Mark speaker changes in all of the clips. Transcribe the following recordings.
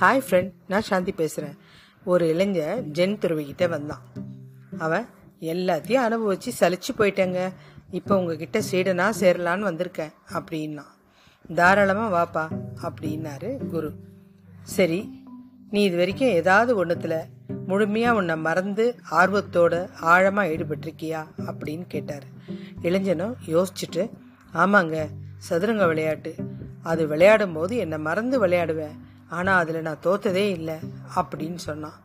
Speaker 1: Hi friend நான் சாந்தி பேசுகிறேன் ஒரு இளைஞன் ஜென் துறவிக்கிட்ட வந்தான். அவன் எல்லாத்தையும் அனுபவிச்சு சலிச்சு போயிட்டேங்க. இப்போ உங்ககிட்ட சீடனா சேரலான்னு வந்திருக்கேன் அப்படின்னா. தாராளமாக வாப்பா அப்படின்னாரு குரு. சரி நீ இது வரைக்கும் ஏதாவது ஒன்றுத்தில் முழுமையாக உன்னை மறந்து ஆர்வத்தோட ஆழமாக ஈடுபட்டிருக்கியா அப்படின்னு கேட்டார். இளைஞனும் யோசிச்சுட்டு ஆமாங்க சதுரங்க விளையாட்டு. அது விளையாடும் போது என்னை மறந்து விளையாடுவேன். ஆனால் அதில் நான் தோத்ததே இல்லை அப்படின்னு சொன்னான்.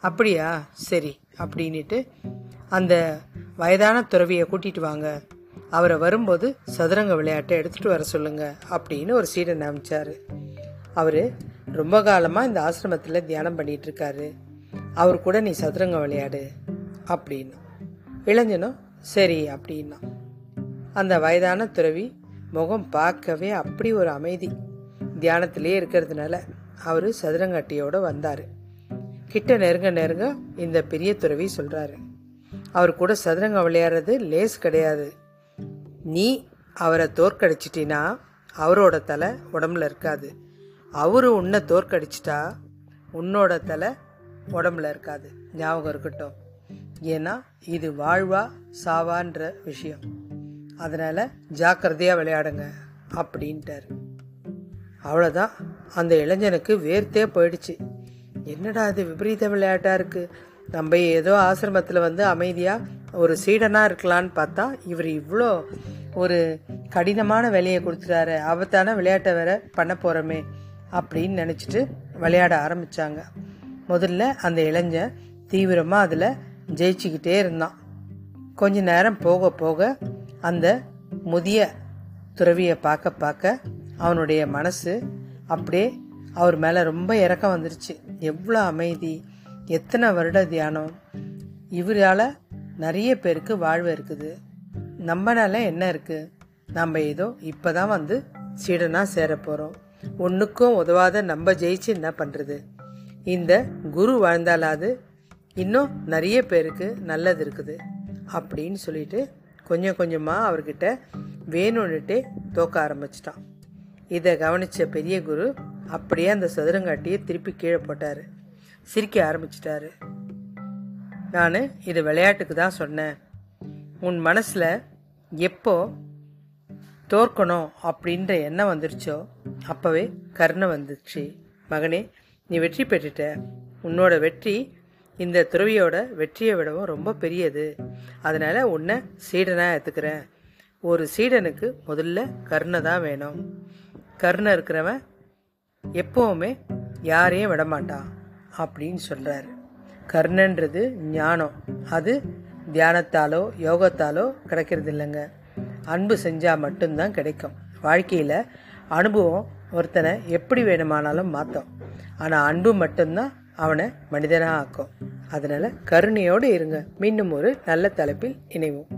Speaker 1: அப்படியா? சரி அப்படின்ட்டு அந்த வயதான துறவியை கூட்டிட்டு வாங்க. அவரை வரும்போது சதுரங்க விளையாட்டை எடுத்துகிட்டு வர சொல்லுங்க அப்படின்னு ஒரு சீடன் அமைச்சாரு அவர் ரொம்ப காலமாக இந்த ஆசிரமத்தில் தியானம் பண்ணிகிட்ருக்காரு அவர் கூட நீ சதுரங்க விளையாடு அப்படின்னா. இளைஞனும் சரி அப்படின்னா அந்த வயதான துறவி முகம் பார்க்கவே அப்படி ஒரு அமைதி. தியானத்திலே இருக்கிறதுனால அவர் சதுரங்காட்டியோடு வந்தார். கிட்ட நெருங்க நெருங்க இந்த பெரிய துறவி சொல்கிறாரு அவர் கூட சதுரங்க விளையாடுறது லேஸ் கிடையாது. நீ அவரை தோற்கடிச்சிட்டினா அவரோட தலை உடம்புல இருக்காது. அவரு உன்னை தோற்கடிச்சிட்டா உன்னோட தலை உடம்புல இருக்காது. ஞாபகம் இருக்கட்டும். ஏன்னா இது வாழ்வா சாவான்ற விஷயம். அதனால் ஜாக்கிரதையாக விளையாடுங்க அப்படின்ட்டார். அவ்வளோதான் அந்த இளைஞனுக்கு வேர்த்தே போயிடுச்சு. என்னடா இது விபரீத விளையாட்டாக இருக்குது நம்ம ஏதோ ஆசிரமத்தில் வந்து அமைதியாக ஒரு சீடனாக இருக்கலான்னு பார்த்தா இவர் இவ்வளோ ஒரு கடினமான வேலையை கொடுத்துட்டாரு. ஆபத்தான விளையாட்டை வேற பண்ண போகிறோமே அப்படின்னு நினச்சிட்டு விளையாட ஆரம்பித்தாங்க முதல்ல அந்த இளைஞன் தீவிரமாக அதில் ஜெயிச்சுக்கிட்டே இருந்தான். கொஞ்ச நேரம் போக போக அந்த முதிய துறவியை பார்க்க பார்க்க அவனுடைய மனசு அப்படியே அவர் மேலே ரொம்ப இறக்கம் வந்துருச்சு. எவ்வளோ அமைதி எத்தனை வருட தியானம். இவரால் நிறைய பேருக்கு வாழ்வு இருக்குது. நம்மனால என்ன இருக்குது நம்ம ஏதோ இப்போ தான் வந்து சீடனாக சேரப்போகிறோம் ஒன்றுக்கும் உதவாத நம்ம ஜெயிச்சு என்ன பண்ணுறது இந்த குரு வாழ்ந்தாலாது இன்னும் நிறைய பேருக்கு நல்லது இருக்குது அப்படின்னு சொல்லிட்டு கொஞ்சம் கொஞ்சமாக அவர்கிட்ட வேணும்னுட்டே தோக்க ஆரம்பிச்சிட்டான். இதை கவனித்த பெரிய குரு அப்படியே அந்த சதுரங்காட்டியை திருப்பி கீழே போட்டார். சிரிக்க ஆரம்பிச்சிட்டாரு. நான் இது விளையாட்டுக்கு தான் சொன்னேன். உன் மனசில் எப்போ தோற்கணும் அப்படின்ற எண்ணம் வந்துருச்சோ அப்போவே கருணை வந்துச்சு. மகனே நீ வெற்றி பெற்றுட்ட. உன்னோட வெற்றி இந்த துறவியோட வெற்றியை விடவும் ரொம்ப பெரியது. அதனால் உன்னை சீடனாக எடுத்துக்கிறேன் ஒரு சீடனுக்கு முதல்ல கருணை தான் வேணும். கருணை இருக்கிறவன் எப்போவுமே யாரையும் விடமாட்டான் அப்படின்னு சொல்கிறாரு கருணன்றது ஞானம். அது தியானத்தாலோ யோகத்தாலோ கிடைக்கிறது இல்லைங்க. அன்பு செஞ்சால் மட்டும்தான் கிடைக்கும். வாழ்க்கையில் அனுபவம் ஒருத்தனை எப்படி வேணுமானாலும் மாற்றும் ஆனால் அன்பு மட்டும்தான் அவனை மனிதனாக ஆக்கும் அதனால் கருணையோடு இருங்க. மீண்டும் ஒரு நல்ல தலைப்பில் இணைவோம்.